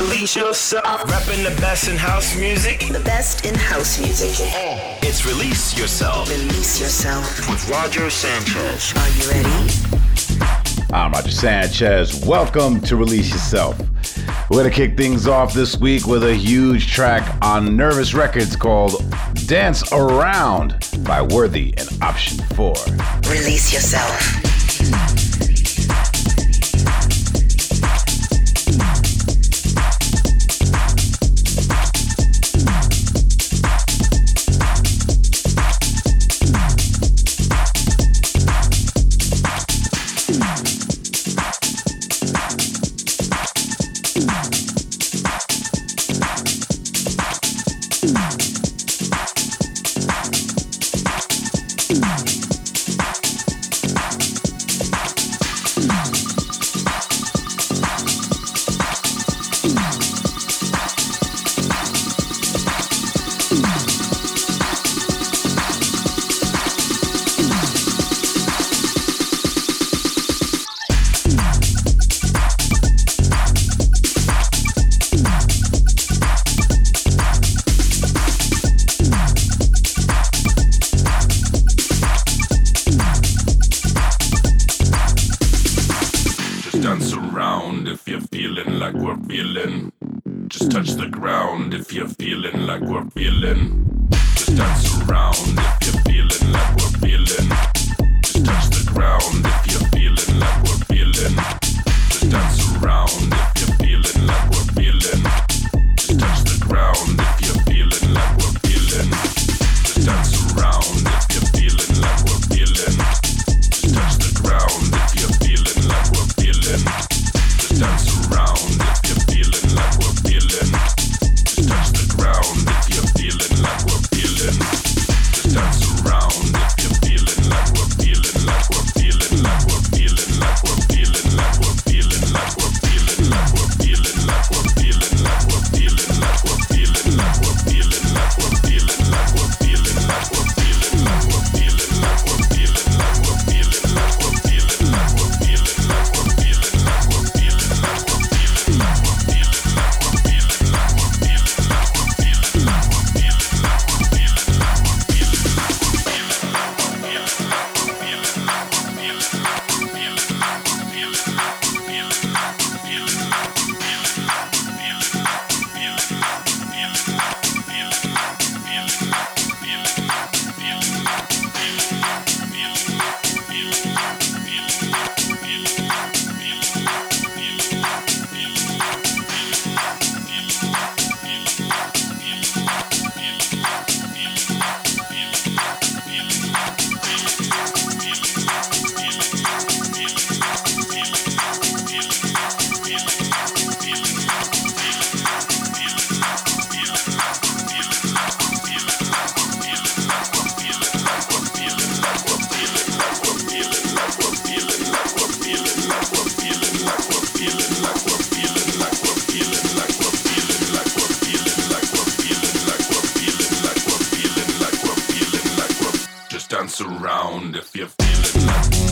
Release yourself. Rapping the best in house music. The best in house music. It's Release Yourself. Release Yourself. With Roger Sanchez. Are you ready? I'm Roger Sanchez. Welcome to Release Yourself. We're going to kick things off this week with a huge track on Nervous Records called Dance Around by Worthy and Option 4. Release Yourself. round if you're feeling like.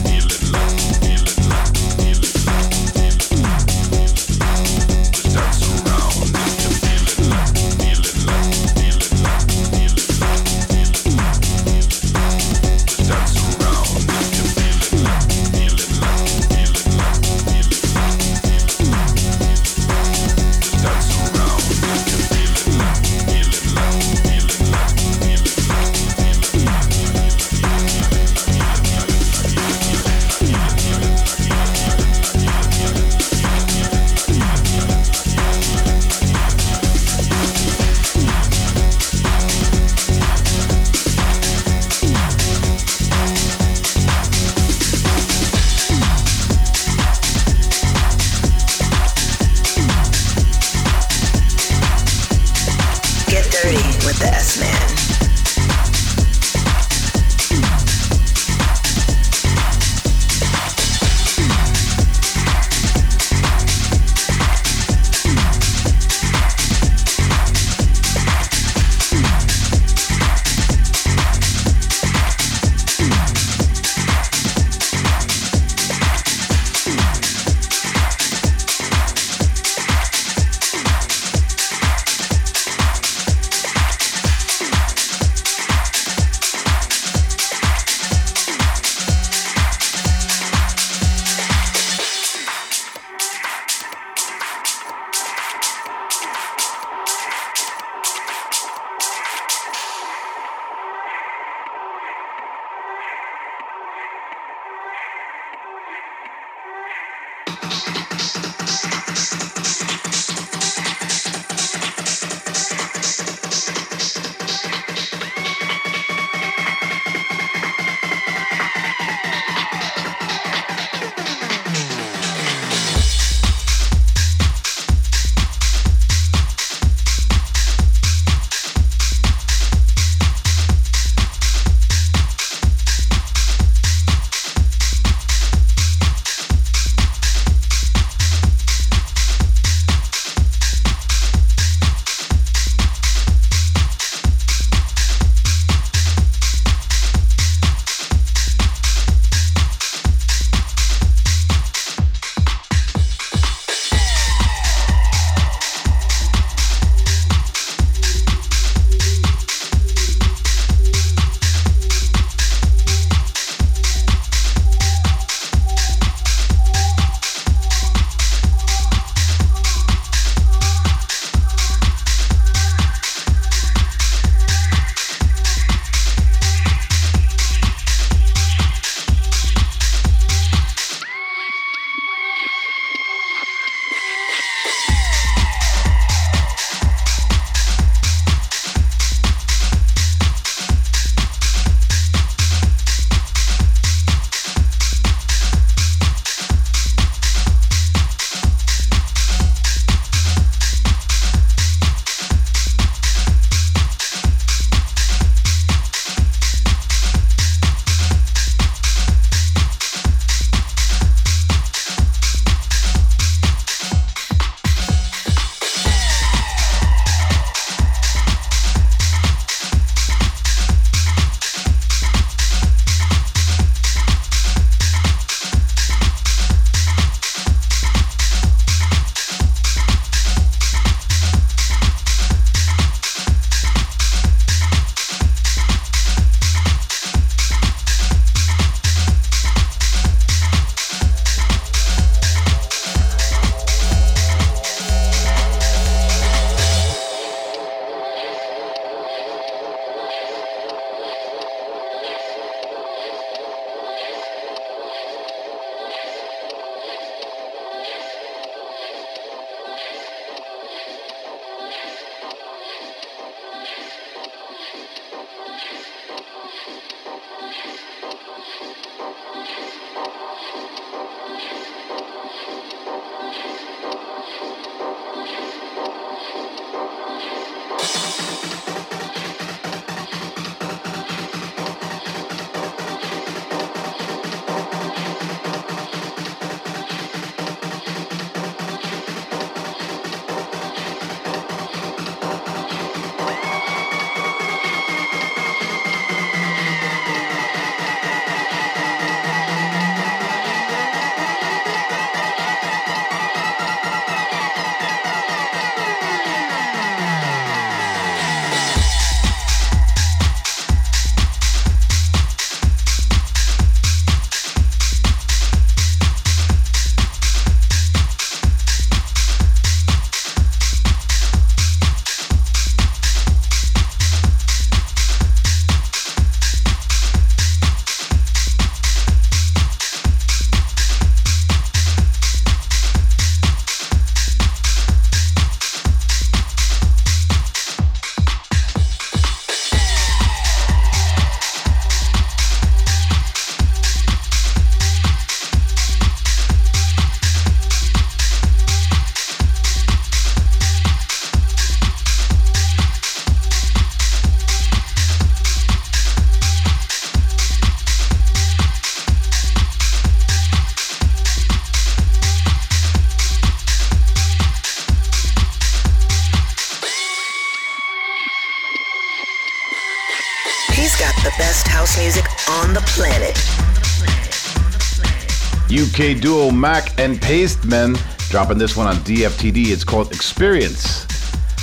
And Pastemen dropping this one on DFTD. It's called Experience.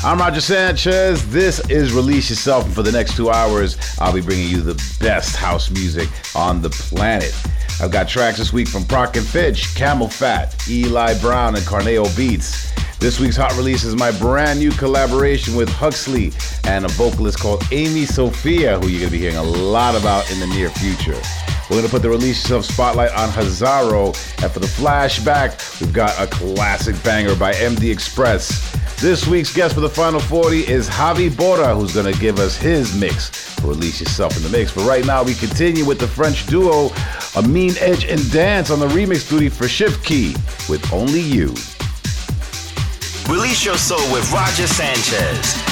I'm Roger Sanchez. This is Release Yourself, and for the next two hours, I'll be bringing you the best house music on the planet. I've got tracks this week from Prok and Fitch, CamelPhat, Eli Brown, and Carneo Beats. This week's hot release is my brand new collaboration with Huxley and a vocalist called Amy Sophia, who you're going to be hearing a lot about in the near future. We're going to put the release yourself spotlight on Hazaro, and for the flashback, we've got a classic banger by MD X-Spress. This week's guest for the Final 40 is Javi Bora, who's going to give us his mix Release Yourself in the Mix. But right now, we continue with the French duo A Mean Edge and Dance on the remix duty for Shift Key with Only You. Release your soul with Roger Sanchez.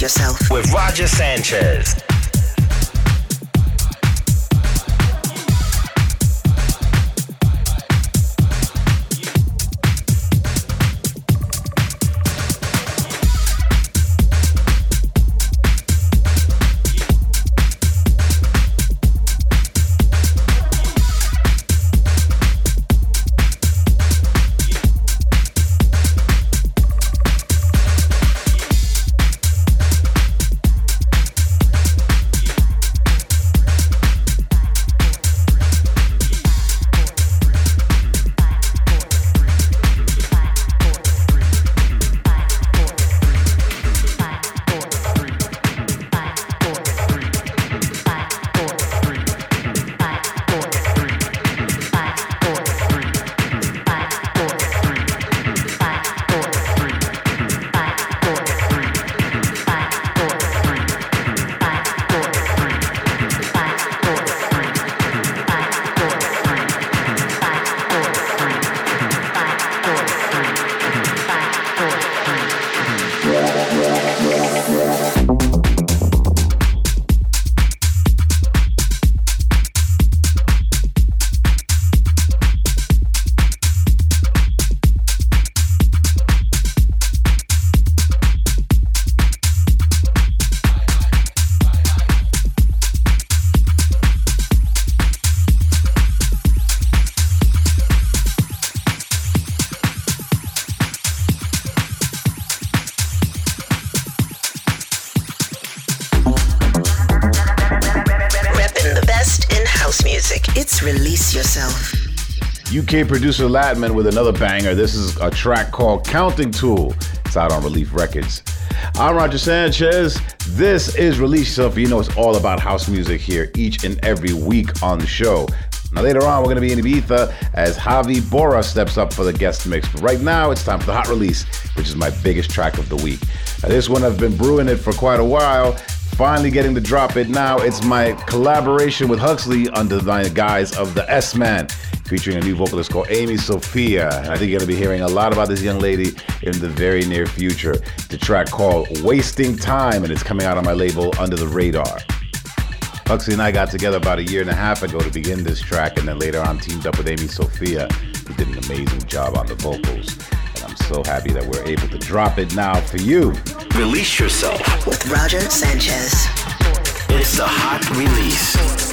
Yourself with Roger Sanchez. Producer Latman with another banger. This is a track called Counting Tool. It's out on Relief Records. I'm Roger Sanchez. This is Release Yourself. You know it's all about house music here each and every week on the show. Now later on, we're going to be in Ibiza as Javi Bora steps up for the guest mix. But right now, it's time for the hot release, which is my biggest track of the week. Now, this one I've been brewing it for quite a while. Finally getting to drop it now. It's my collaboration with Huxley under the guise of the S Man featuring a new vocalist called Amy Sophia. And I think you're going to be hearing a lot about this young lady in the very near future. The track called Wasting Time, and it's coming out on my label Under the Radar. Huxley and I got together about a year and a half ago to begin this track, and then later on teamed up with Amy Sophia, who did an amazing job on the vocals. And I'm so happy that we're able to drop it now for you. Release yourself with Roger Sanchez. It's a hot release.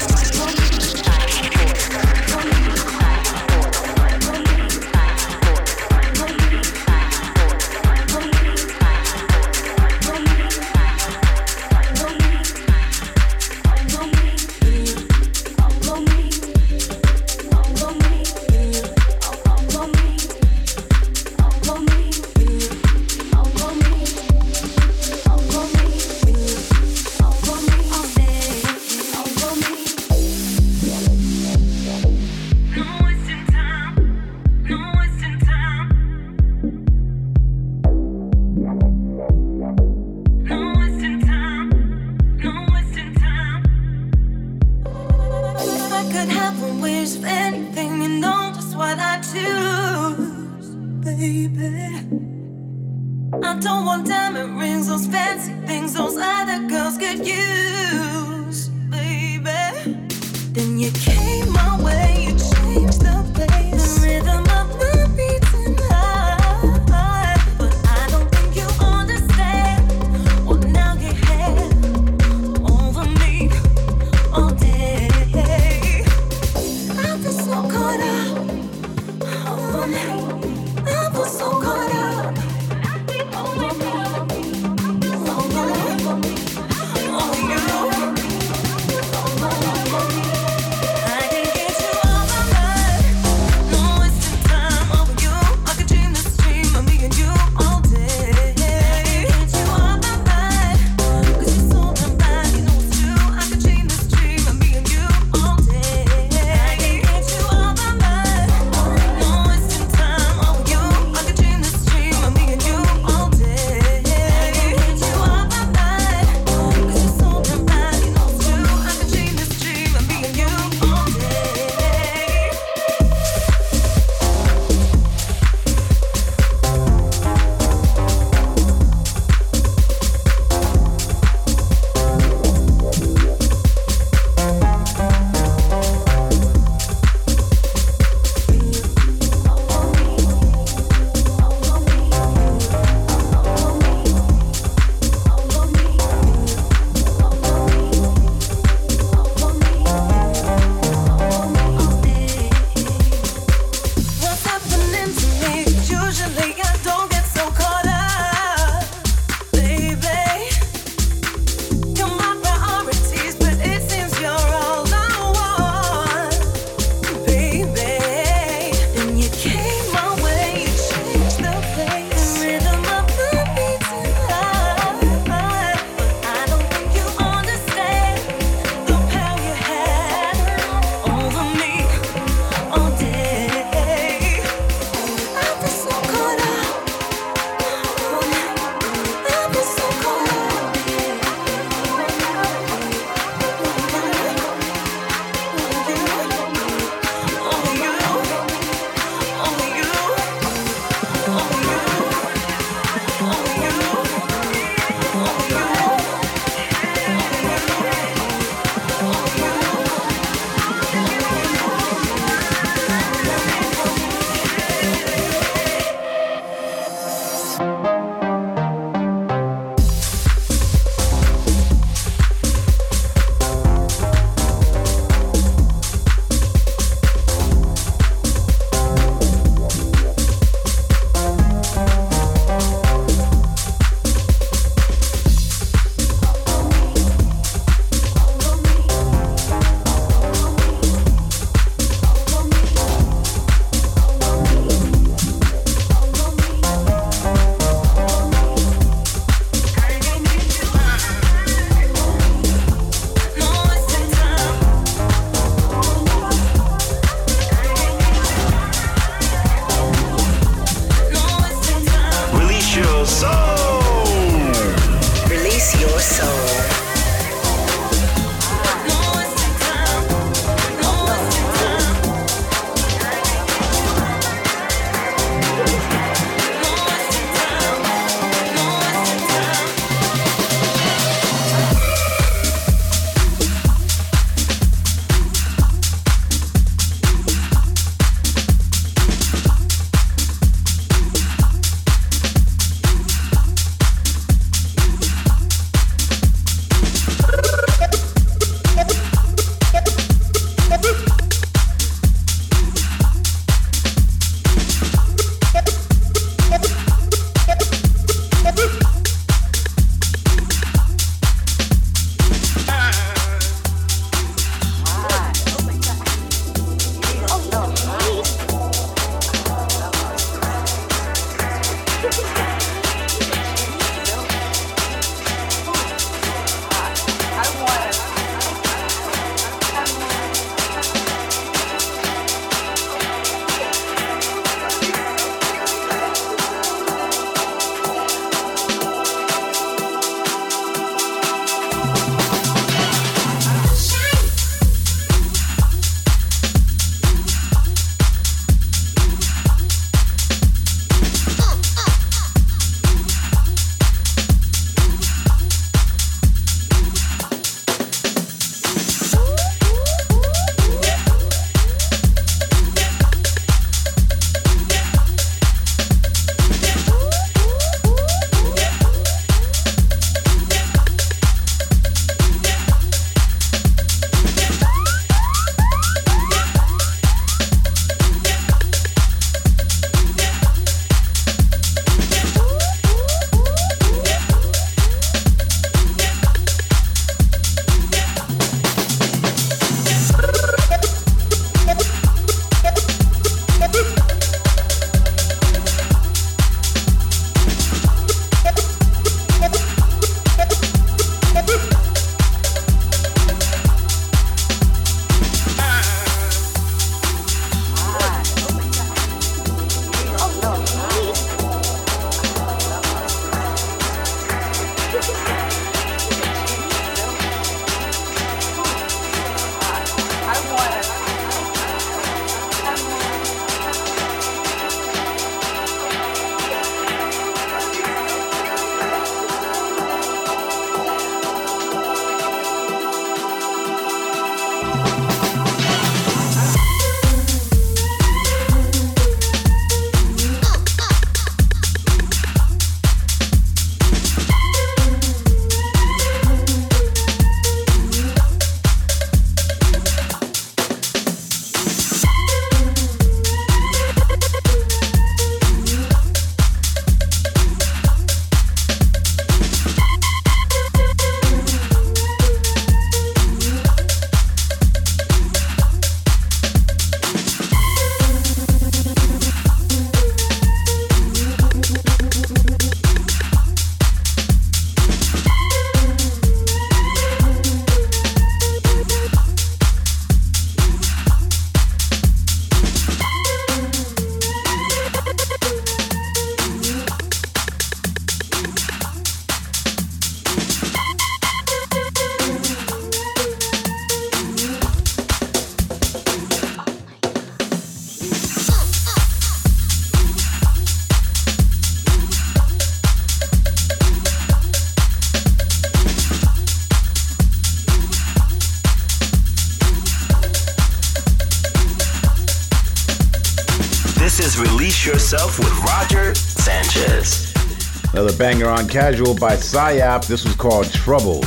Banger on Casual by Psyop. This was called Trouble.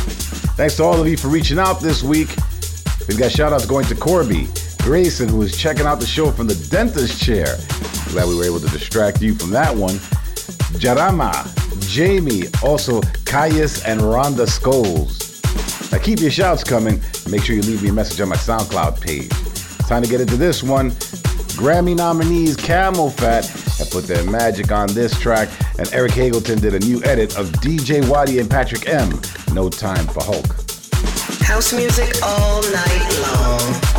Thanks to all of you for reaching out this week. We've got shout outs going to Corby, Grayson, who was checking out the show from the dentist chair. Glad we were able to distract you from that one. Jarama, Jamie, also Caius and Rhonda Scholes. Now keep your shouts coming. Make sure you leave me a message on my SoundCloud page. Time to get into this one. Grammy nominees CamelPhat have put their magic on this track, and Eric Hagleton did a new edit of DJ Waddy and Patrick M. No Time for Hulk. House music all night long.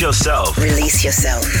Yourself. Release yourself.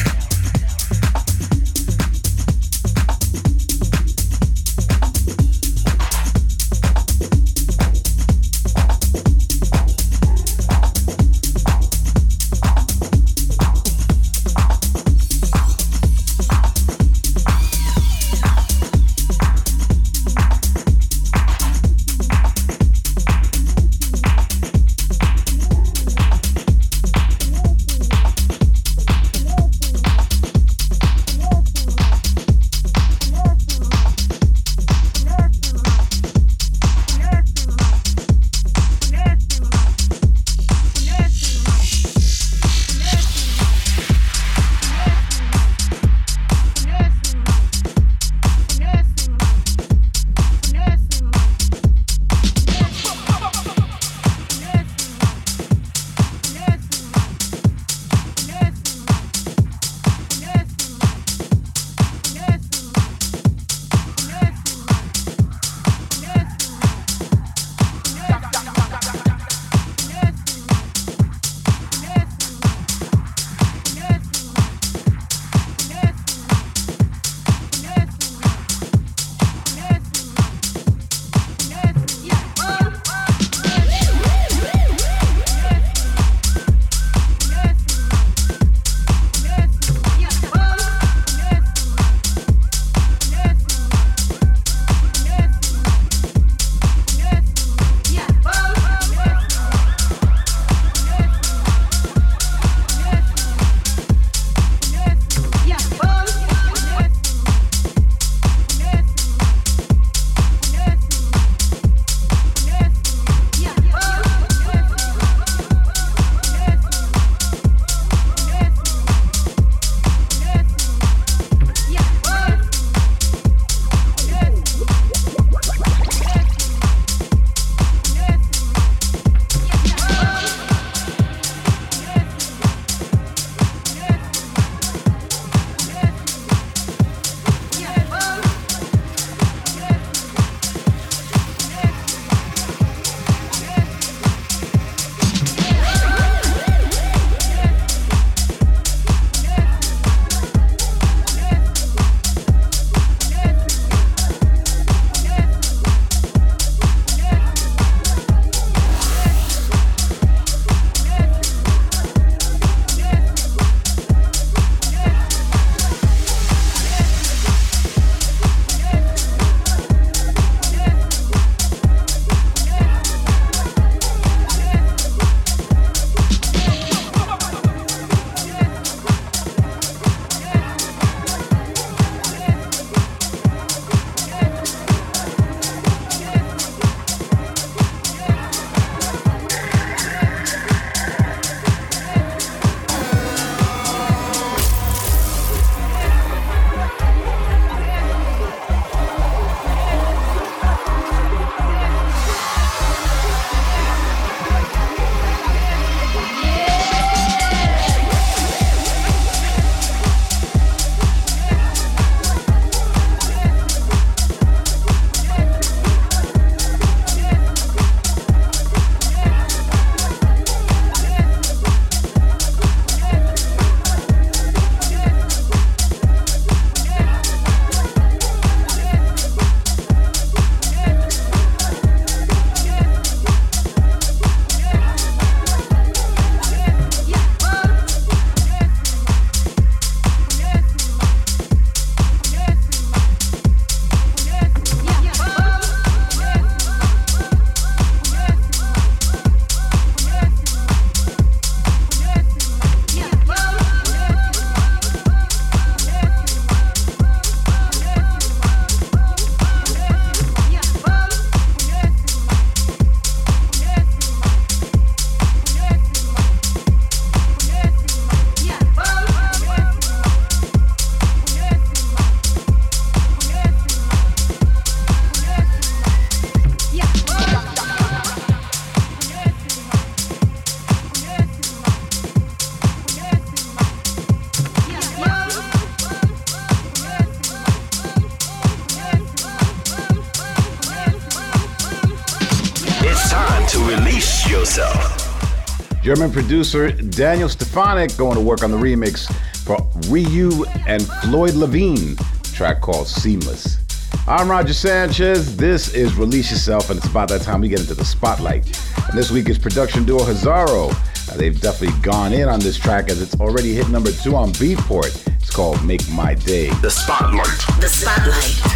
German producer Daniel Stefanik going to work on the remix for Ryu and Floyd Lavine, track called Seamless. I'm Roger Sanchez. This is Release Yourself, and it's about that time we get into the spotlight. And this week is production duo Hazaro. Now, they've definitely gone in on this track as it's already hit number two on Beatport. It's called Make My Day. The spotlight. The spotlight.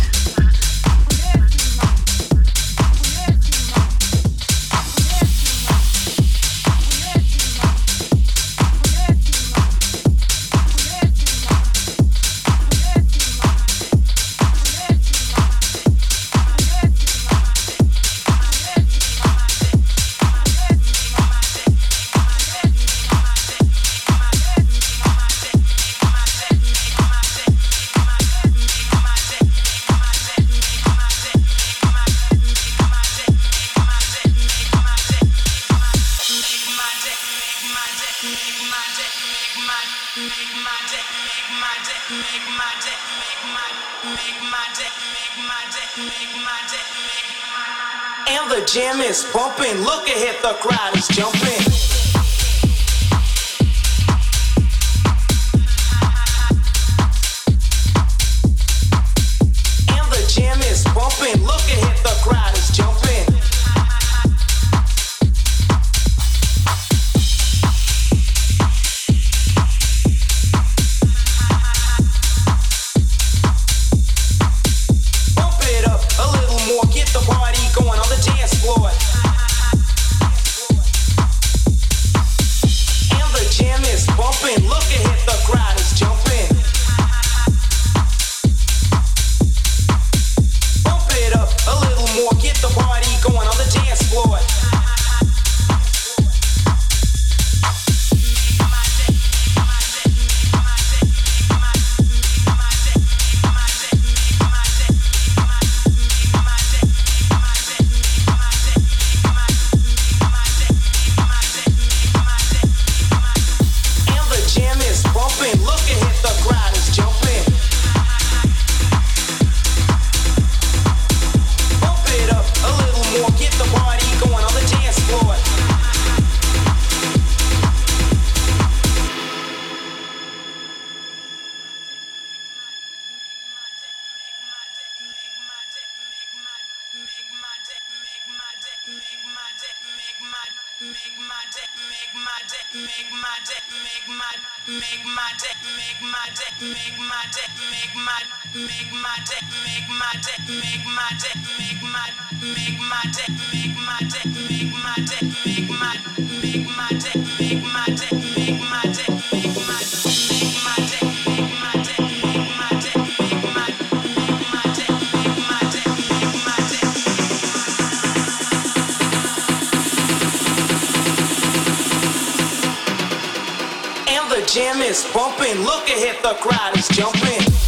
make my day, make my day, make my day, make my make my day, make my day, make my day, make my make my day, make my day, make my day, make my make my day, make my day, make my day, make my make my day, make my day, make my day. is bumping. Look at the crowd is jumping.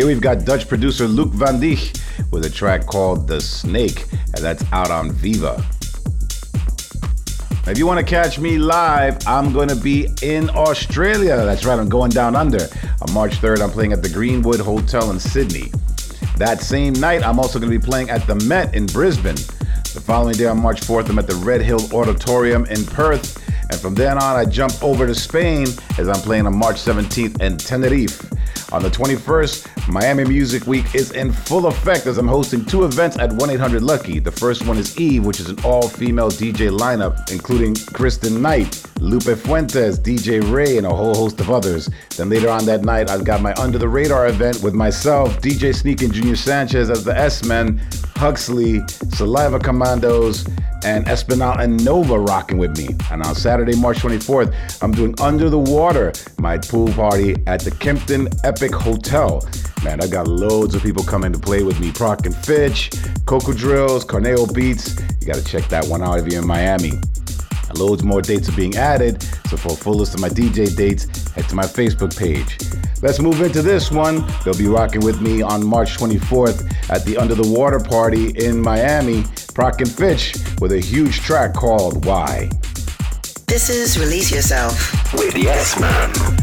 Here we've got Dutch producer Luuk Van Dijk with a track called The Snake, and that's out on Viva. If you want to catch me live, I'm going to be in Australia. That's right, I'm going down under. On March 3rd, I'm playing at the Greenwood Hotel in Sydney. That same night, I'm also going to be playing at the Met in Brisbane. The following day, on March 4th, I'm at the Red Hill Auditorium in Perth. And from then on, I jump over to Spain as I'm playing on March 17th in Tenerife. On the 21st, Miami Music Week is in full effect as I'm hosting two events at 1 800 Lucky. The first one is Eve, which is an all female DJ lineup, including Kristen Knight, Lupe Fuentes, DJ Ray, and a whole host of others. Then later on that night, I've got my Under the Radar event with myself, DJ Sneak, and Junior Sanchez as the S Men, Huxley, Saliva Commandos, and Espinal and Nova rocking with me. And on Saturday, March 24th, I'm doing Under the Water, my pool party at the Kimpton Epic Hotel. Man, I got loads of people coming to play with me. Prok and Fitch, Coco Drills, Corneo Beats. You got to check that one out if you're in Miami. And loads more dates are being added, so for a full list of my DJ dates, head to my Facebook page. Let's move into this one. They'll be rocking with me on March 24th at the Under the Water Party in Miami. Prok and Fitch with a huge track called Why. This is Release Yourself with Yes Man.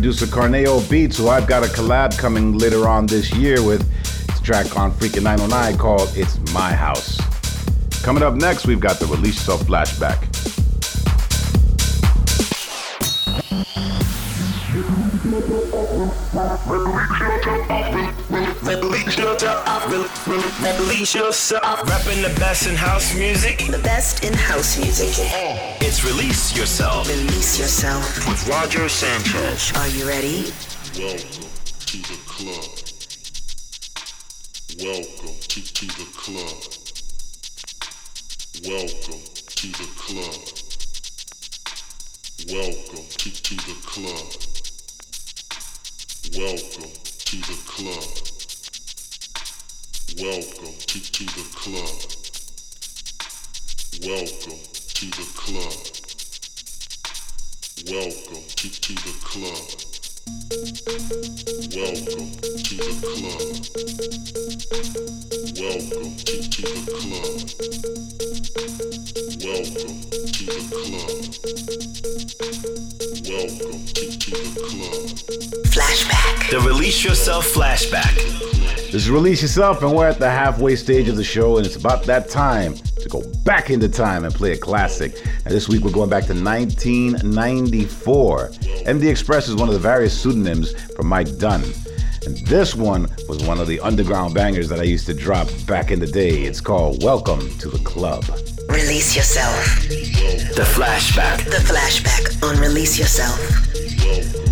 Producer Carneo Beats, who I've got a collab coming later on this year with. It's track on Freakin' 909 called It's My House. Coming up next, we've got the Release Yourself Flashback. Release yourself. Release yourself. Rapping the best in house music. The best in house music. It's Release Yourself Release yourself. with Roger Sanchez. Are you ready? Welcome to the club. Welcome to, to the club. Welcome to the club. Welcome to, to the club. Welcome to the club. Welcome to, to the club. Welcome to the club. Welcome to, to the club. Welcome to the club. Welcome to, to the club. Welcome to the club. Welcome to, to the club. Flashback. The Release Yourself Flashback. This is Release Yourself, and we're at the halfway stage of the show, and it's about that time to go back into time and play a classic. And this week we're going back to 1994. MD X-Spress is one of the various pseudonyms for Mike Dunn. And this one was one of the underground bangers that I used to drop back in the day. It's called Welcome to the Club. Release yourself. The Flashback. The flashback on Release Yourself.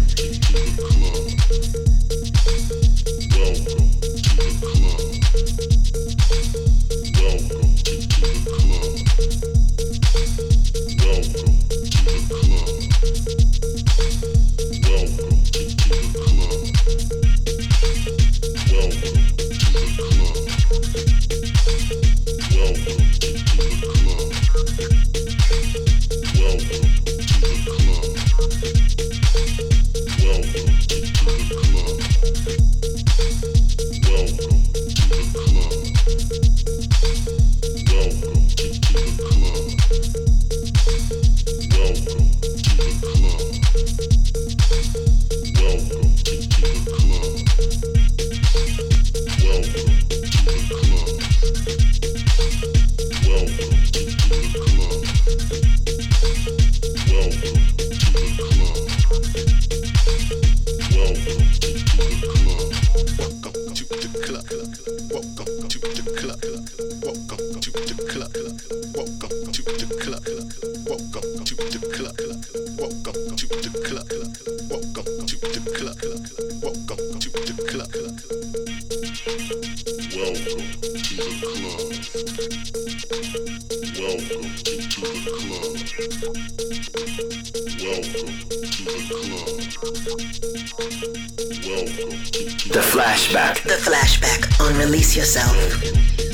The Flashback. The flashback on Release Yourself.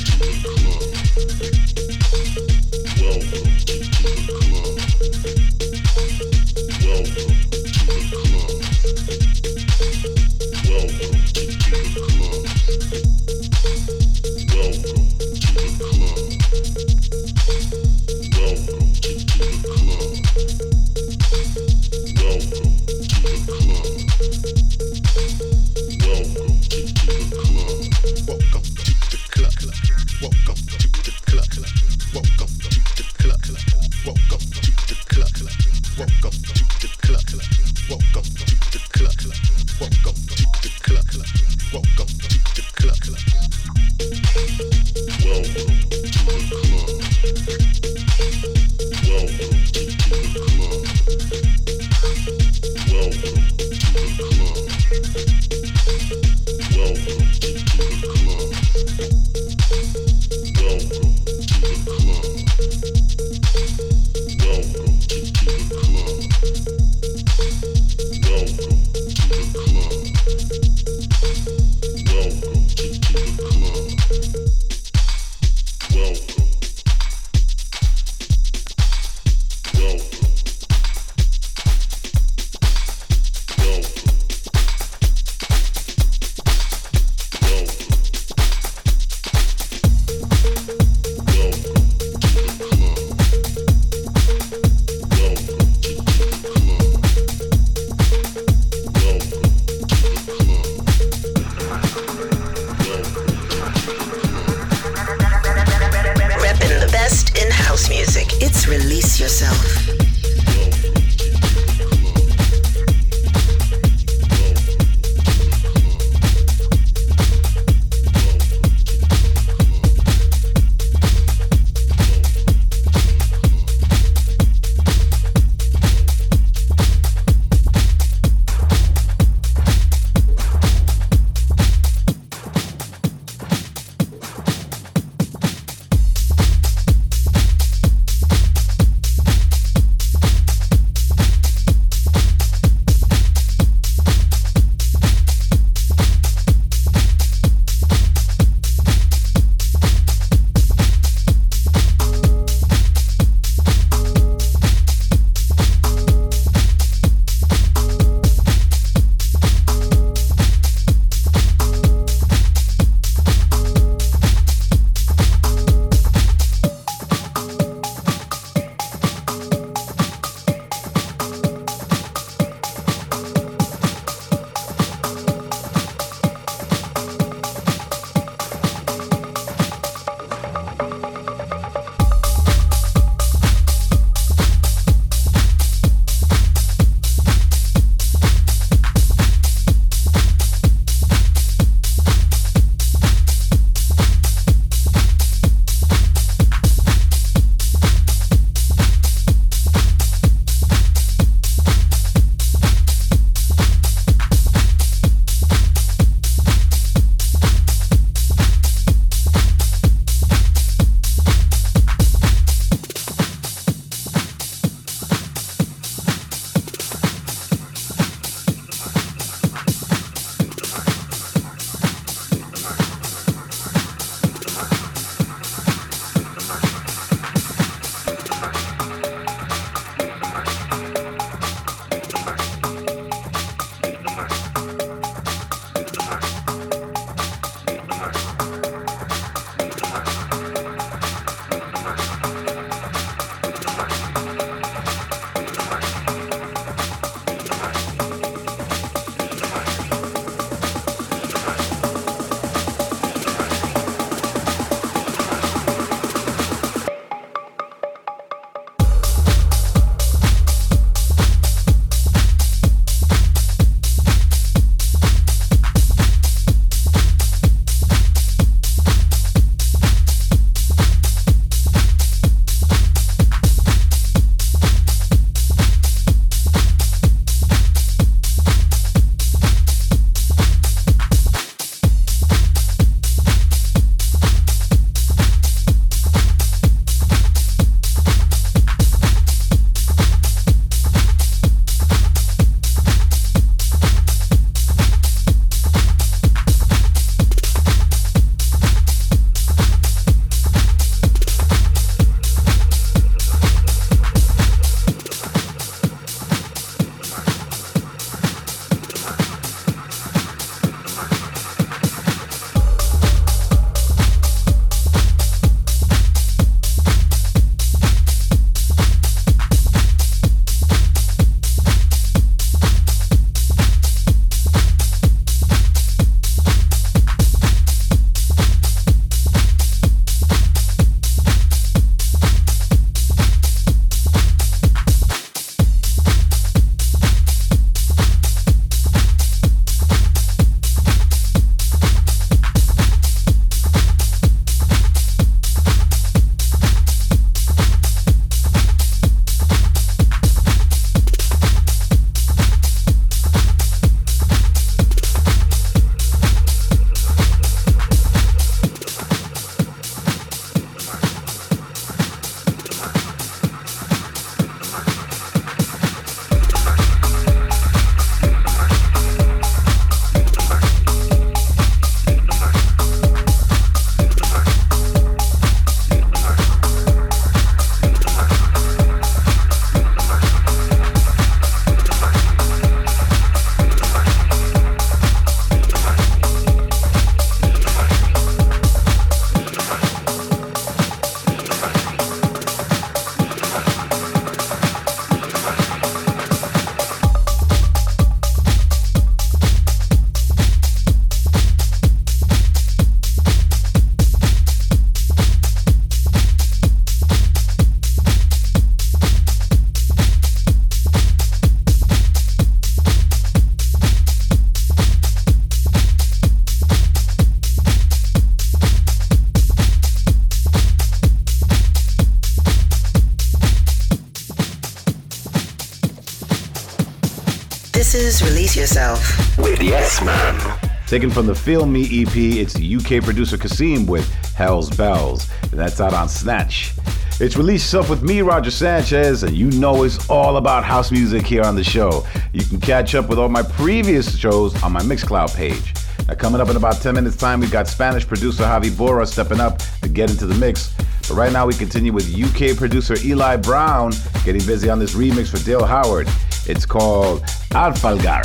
Yourself. With S Man. Taken from the Feel Me EP, it's UK producer Kasim with Hell's Bells, and that's out on Snatch. It's released Yourself with me, Roger Sanchez, and you know it's all about house music here on the show. You can catch up with all my previous shows on my Mixcloud page. Now, coming up in about 10 minutes' time, we've got Spanish producer Javi Bora stepping up to get into the mix. But right now, we continue with UK producer Eli Brown getting busy on this remix for Dale Howard. It's called Alfalgar.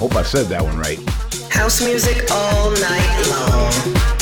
Hope I said that one right. House music all night long.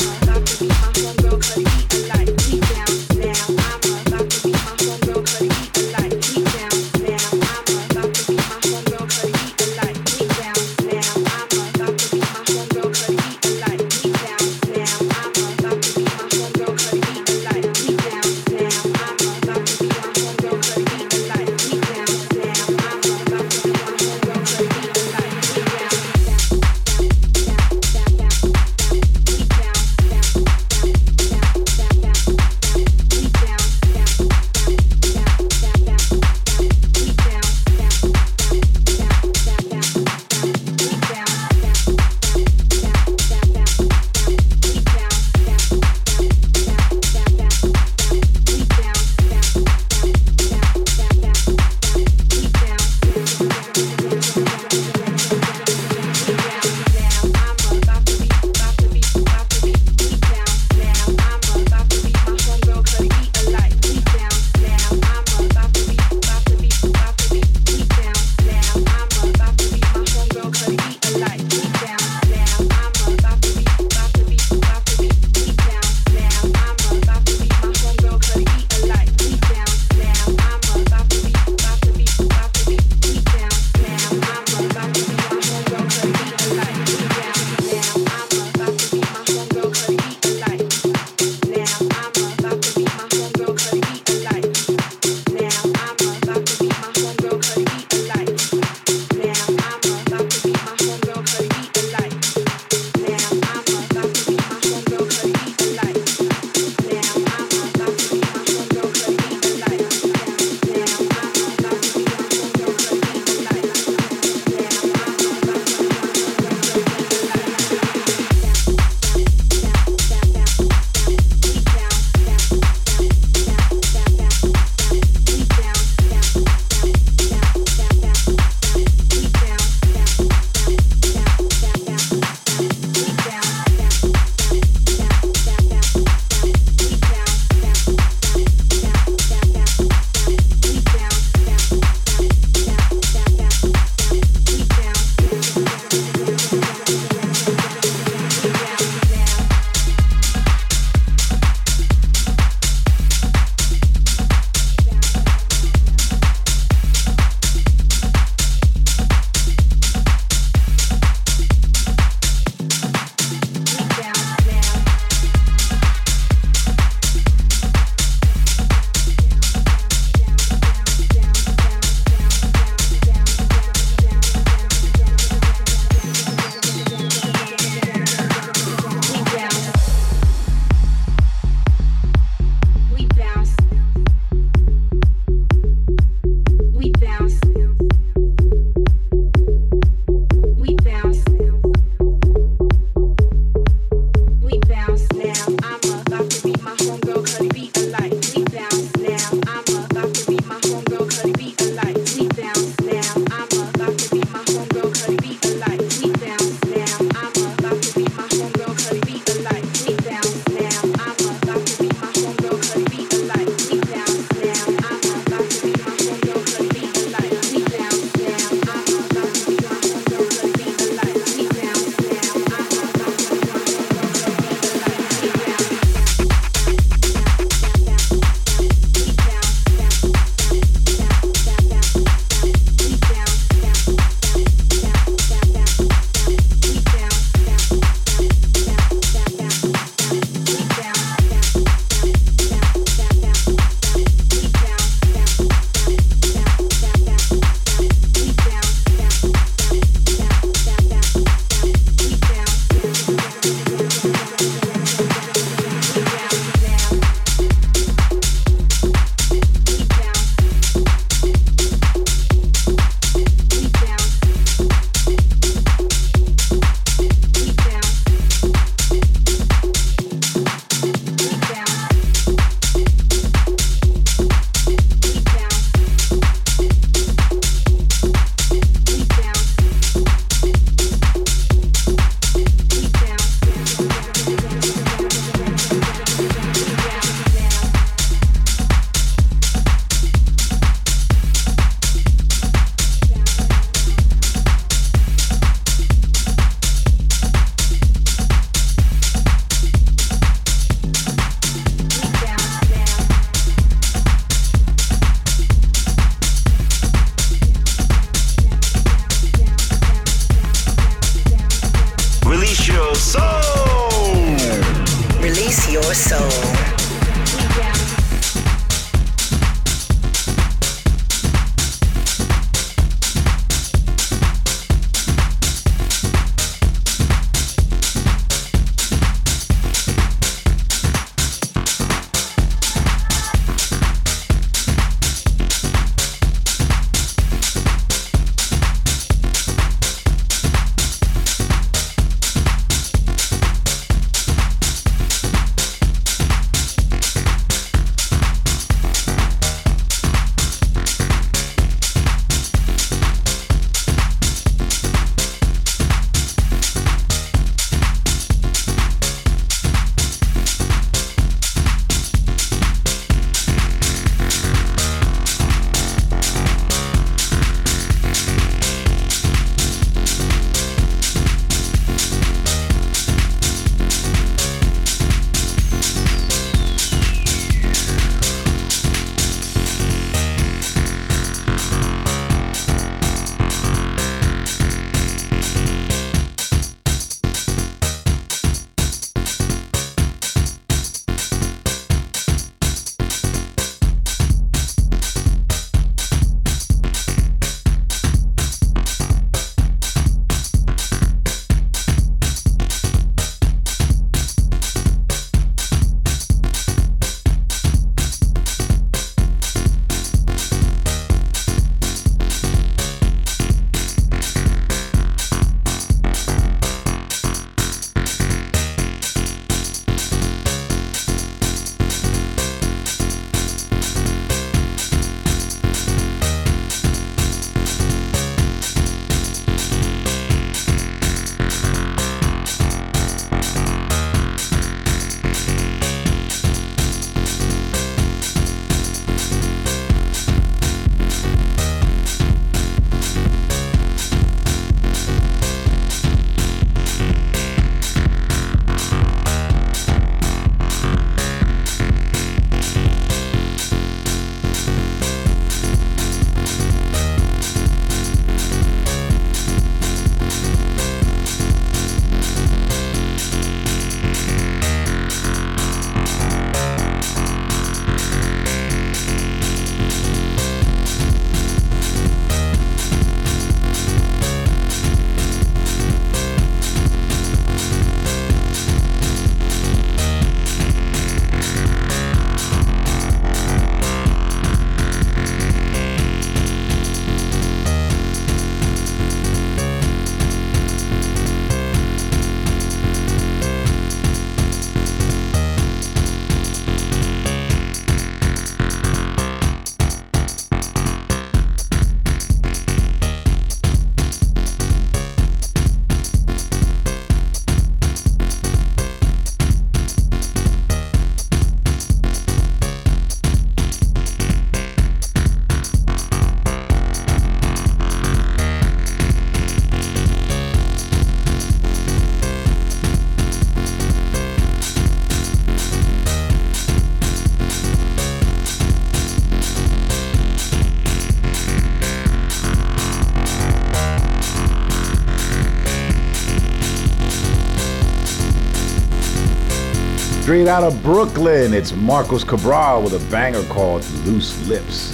Straight out of Brooklyn, it's Marcos Cabral with a banger called Loose Lips.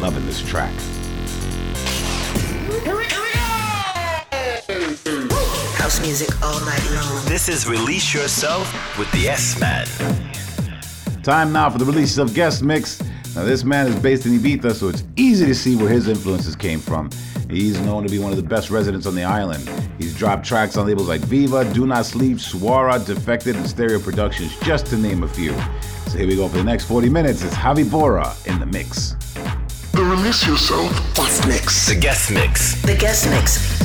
Loving this track. Here we here we go. House music all night long. This is Release Yourself with the S Man. Time now for the release of Guest Mix. Now, this man is based in Ibiza, so it's easy to see where his influences came from. He's known to be one of the best residents on the island. He's dropped tracks on labels like Viva, Do Not Sleep, Suara, Defected, and Stereo Productions, just to name a few. So here we go for the next 40 minutes. It's Javi Bora in the mix. The Release Yourself Guest mix. The guest mix. The guest mix.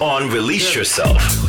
On Release Yourself.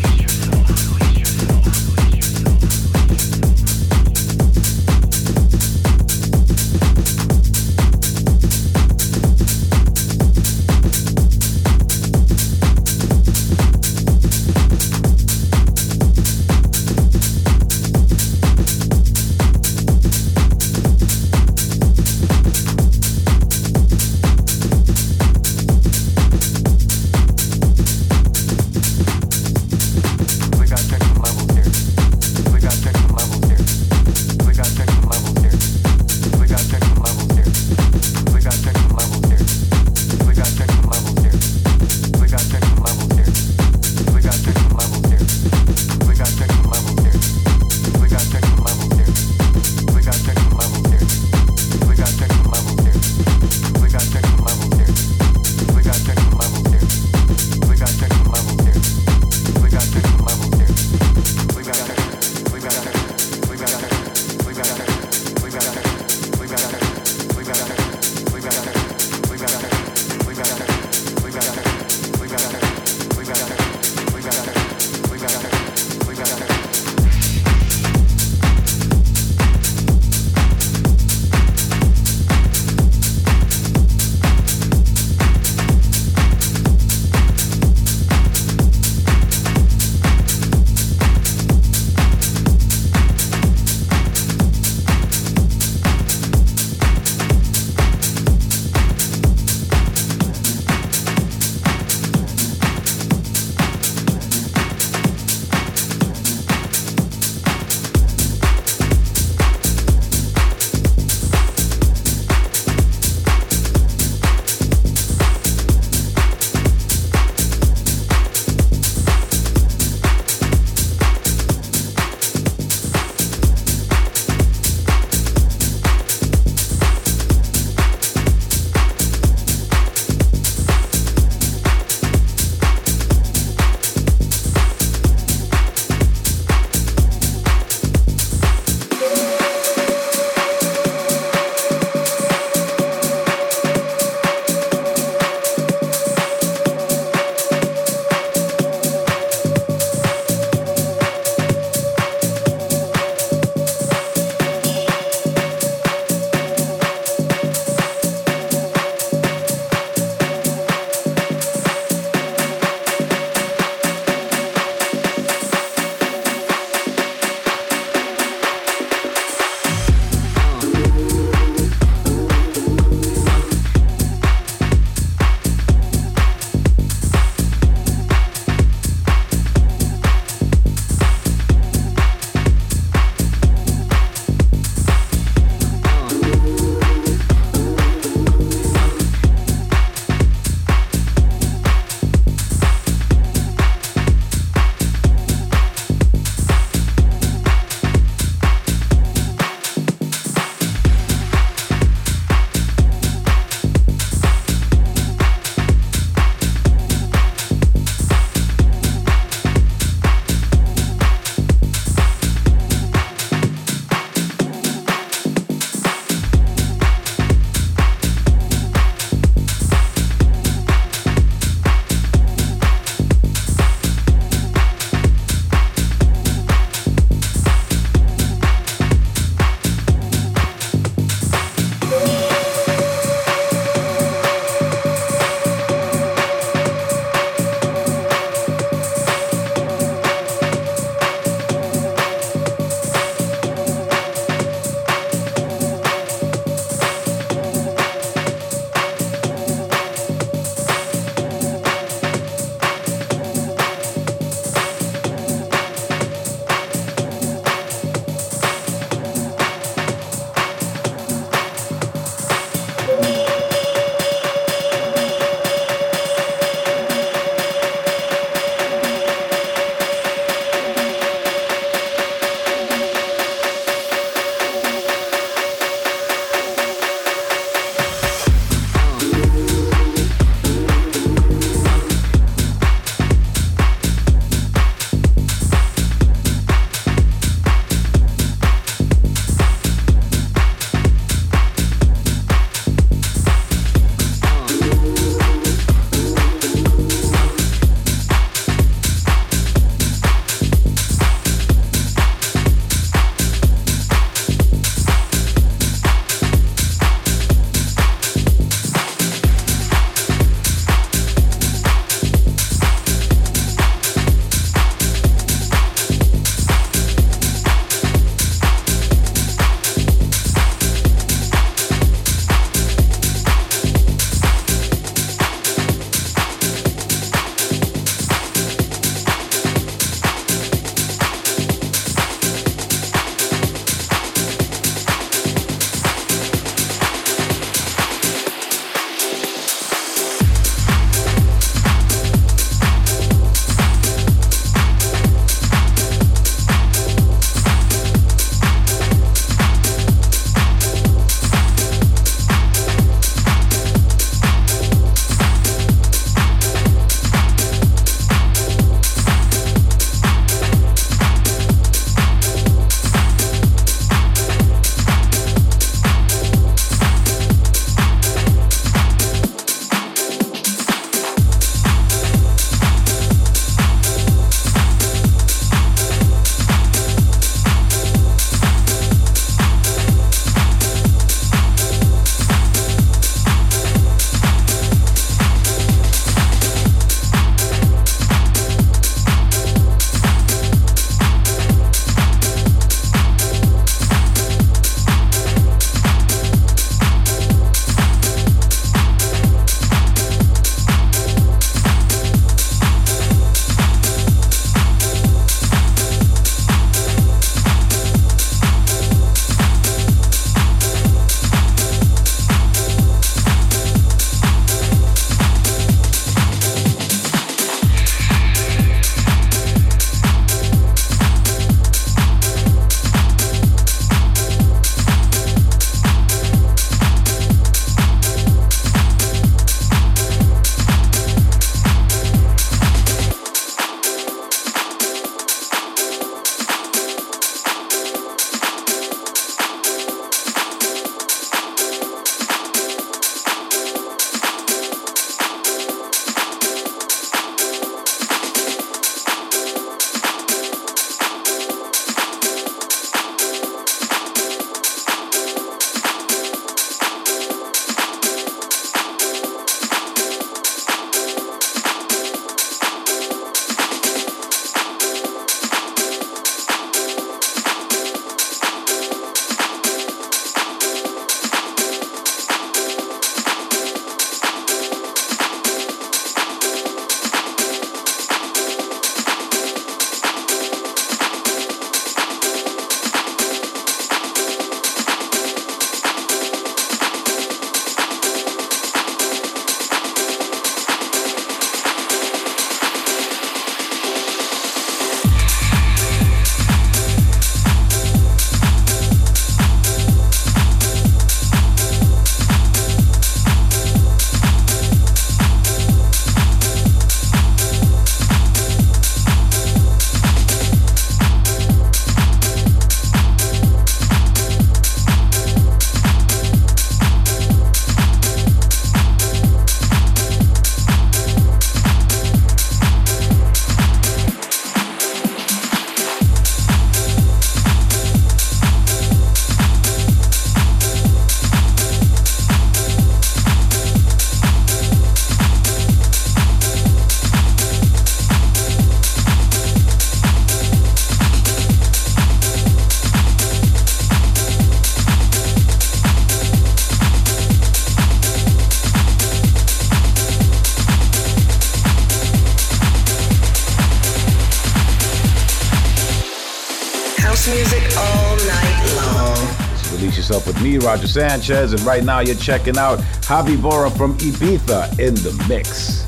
With me, Roger Sanchez, and right now you're checking out Javi Bora from Ibiza in the mix.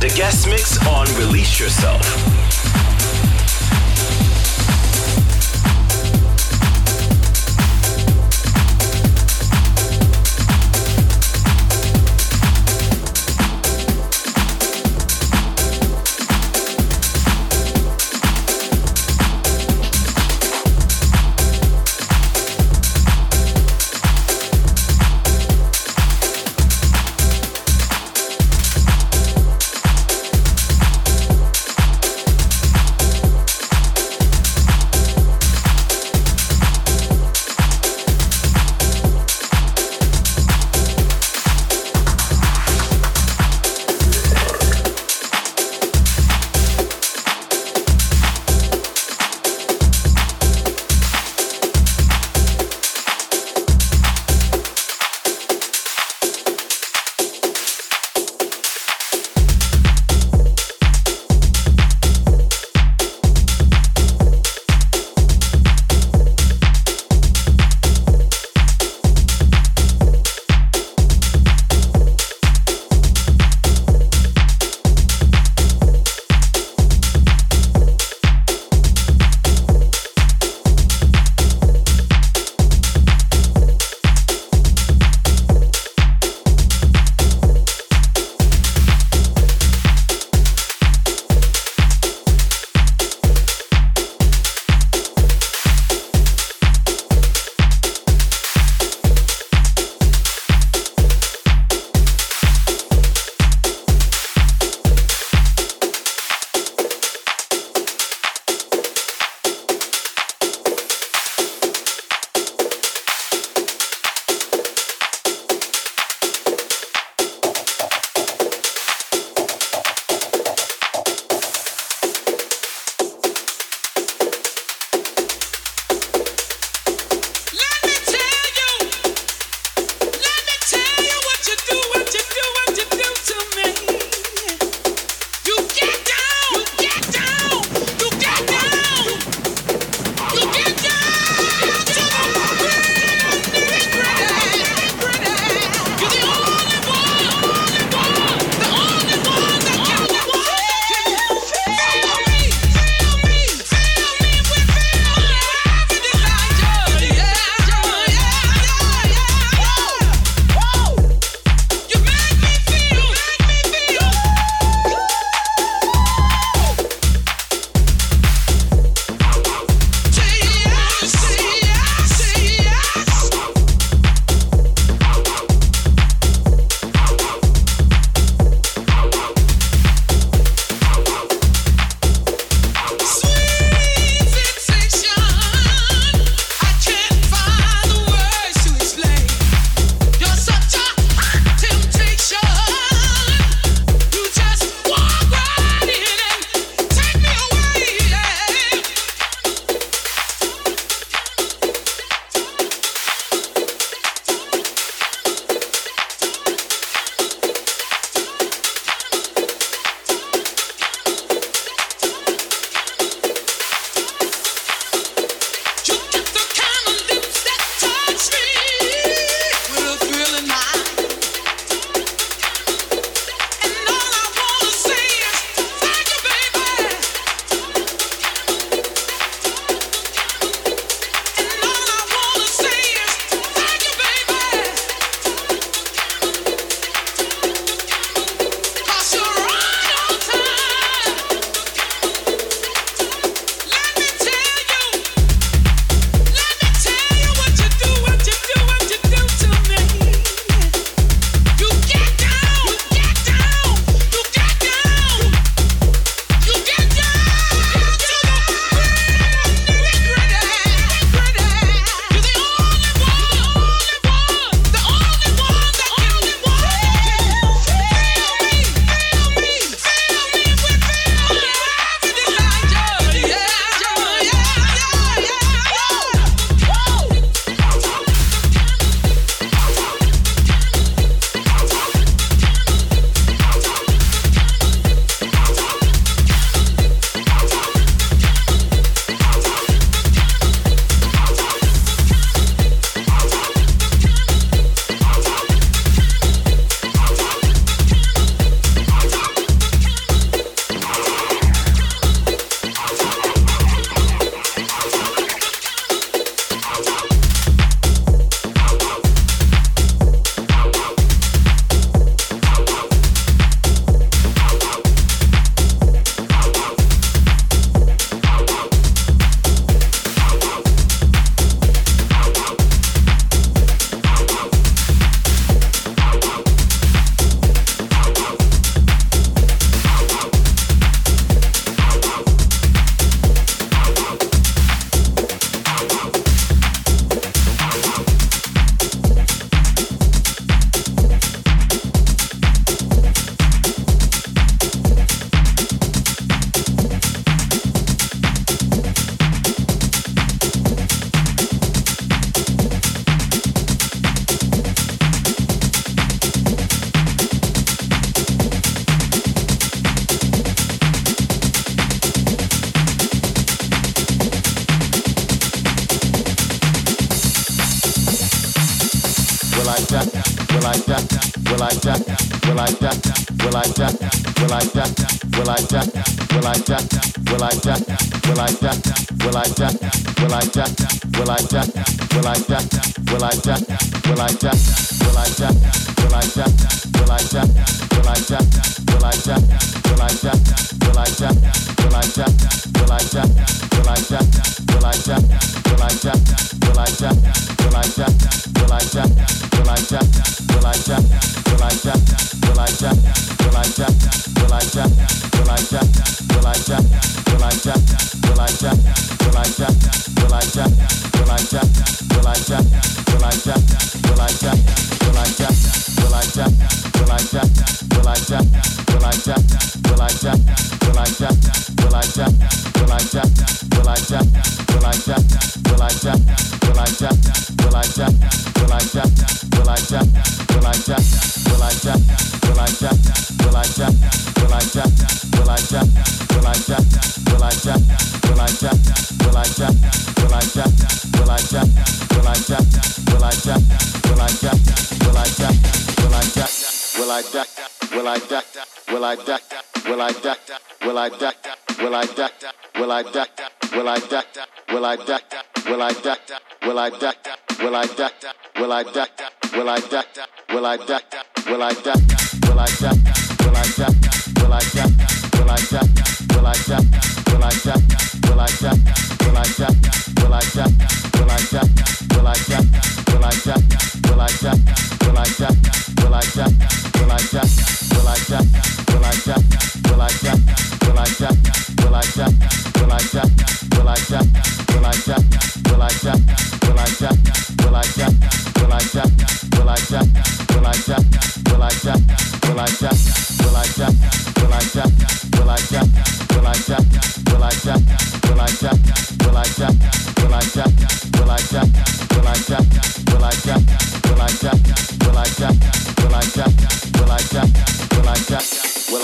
The guest mix on Release Yourself.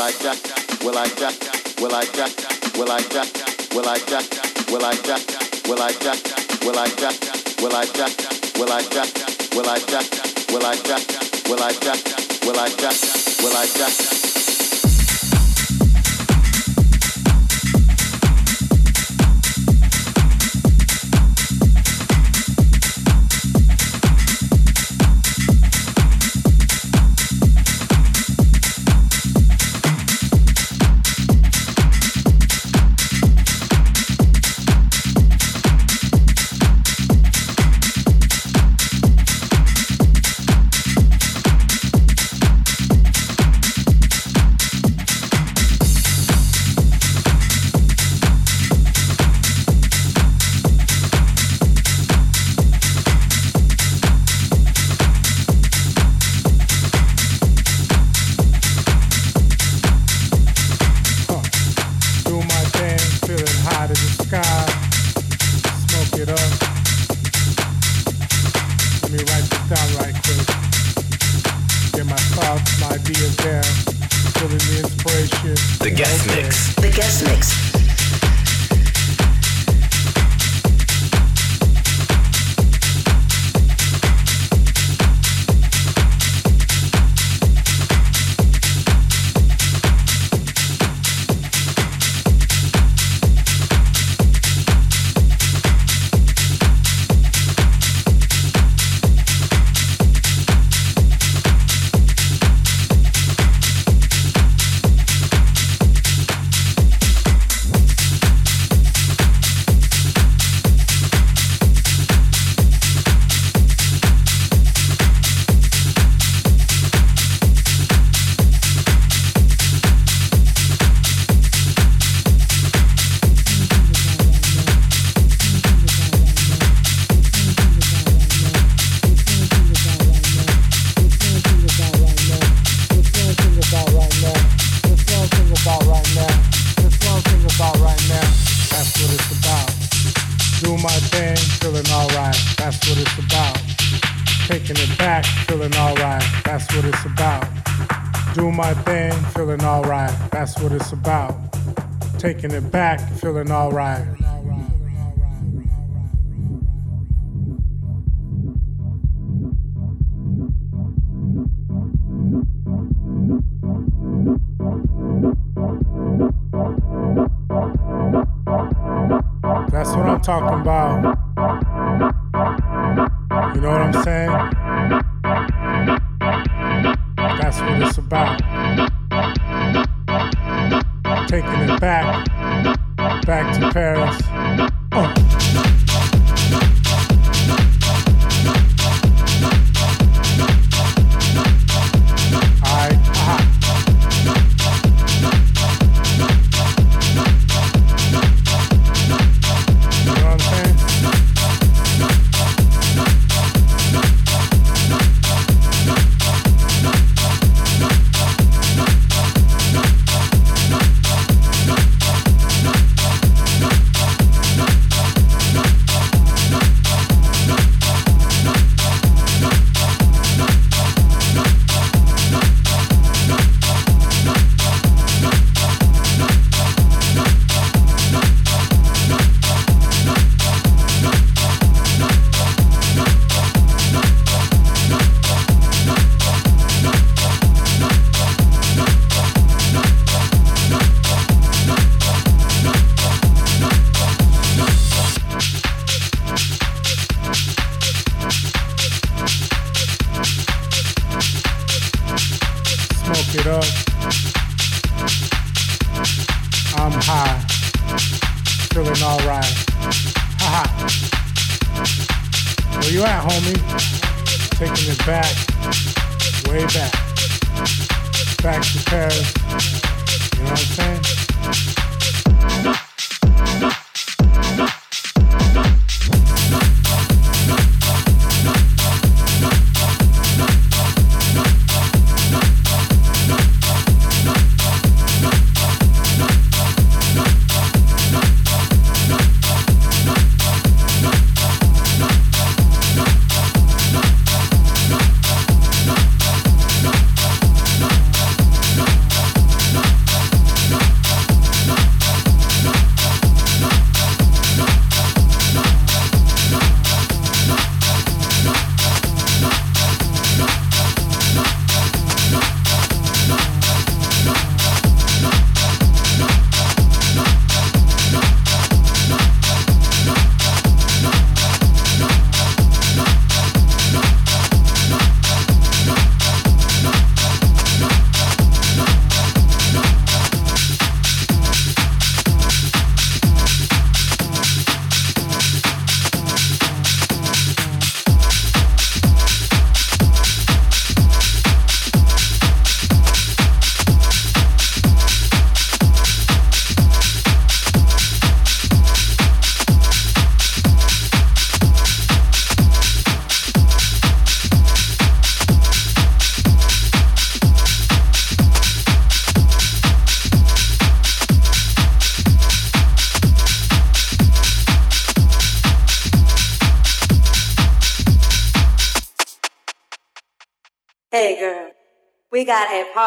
I duck? Will I duck? Will I duck? Will I duck? Will I duck? Will I duck? Will I duck? Will I duck? Will I duck? Will I duck? Will I duck? Will I duck? Will I duck? Will I duck? Will I duck? Will I duck? feeling all right.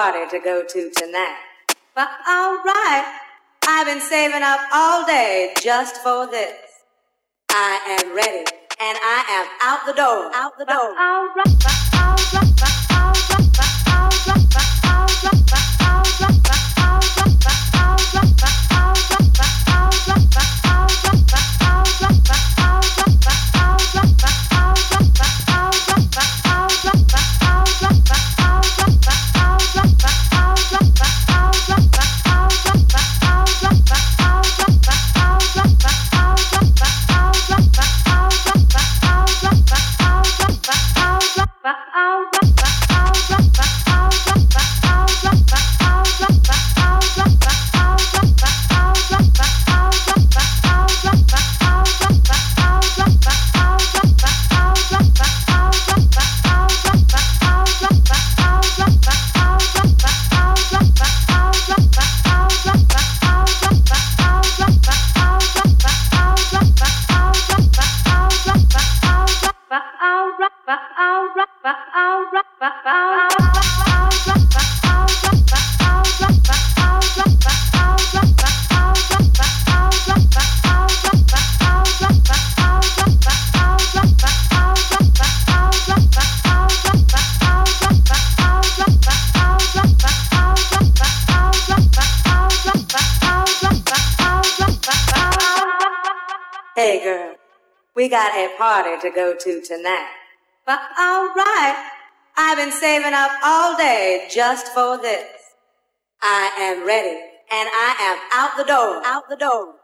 Party to go to tonight. But alright, I've been saving up all day just for this. I am ready, and I am out the door, out the door. Alright, alright. Hey girl, we got a party to go to tonight. But alright, I've been saving up all day just for this. I am ready, and I am out the door, out the door.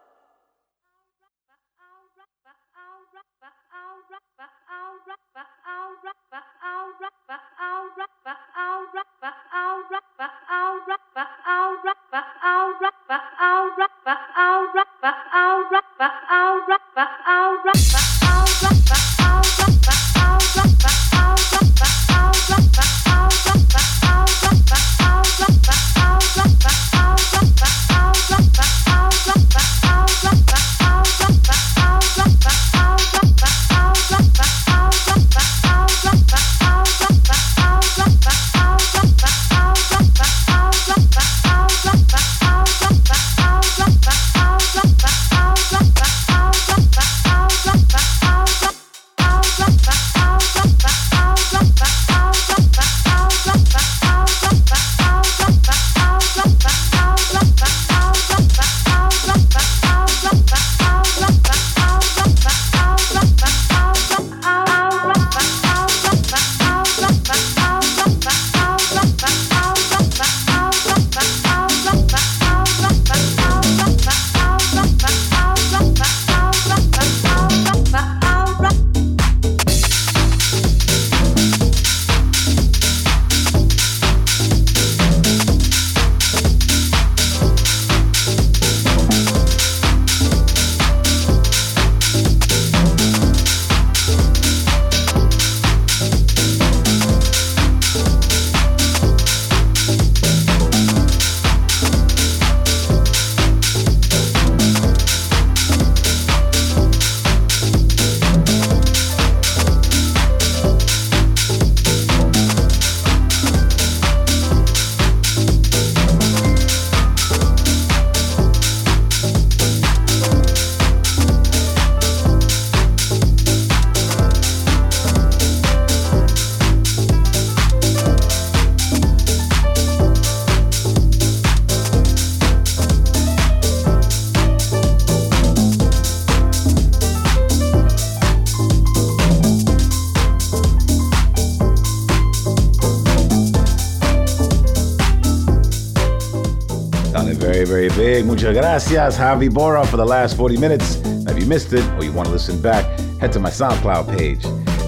Gracias, Javi Bora, for the last 40 minutes. If you missed it or you want to listen back, head to my SoundCloud page.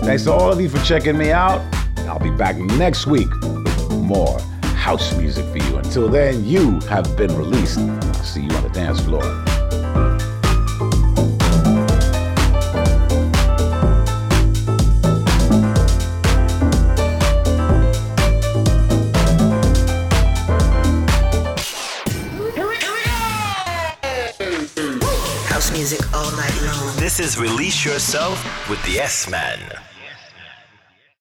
Thanks to all of you for checking me out. I'll be back next week with more house music for you. Until then, you have been released. See you on the dance floor. Yourself with the S Man.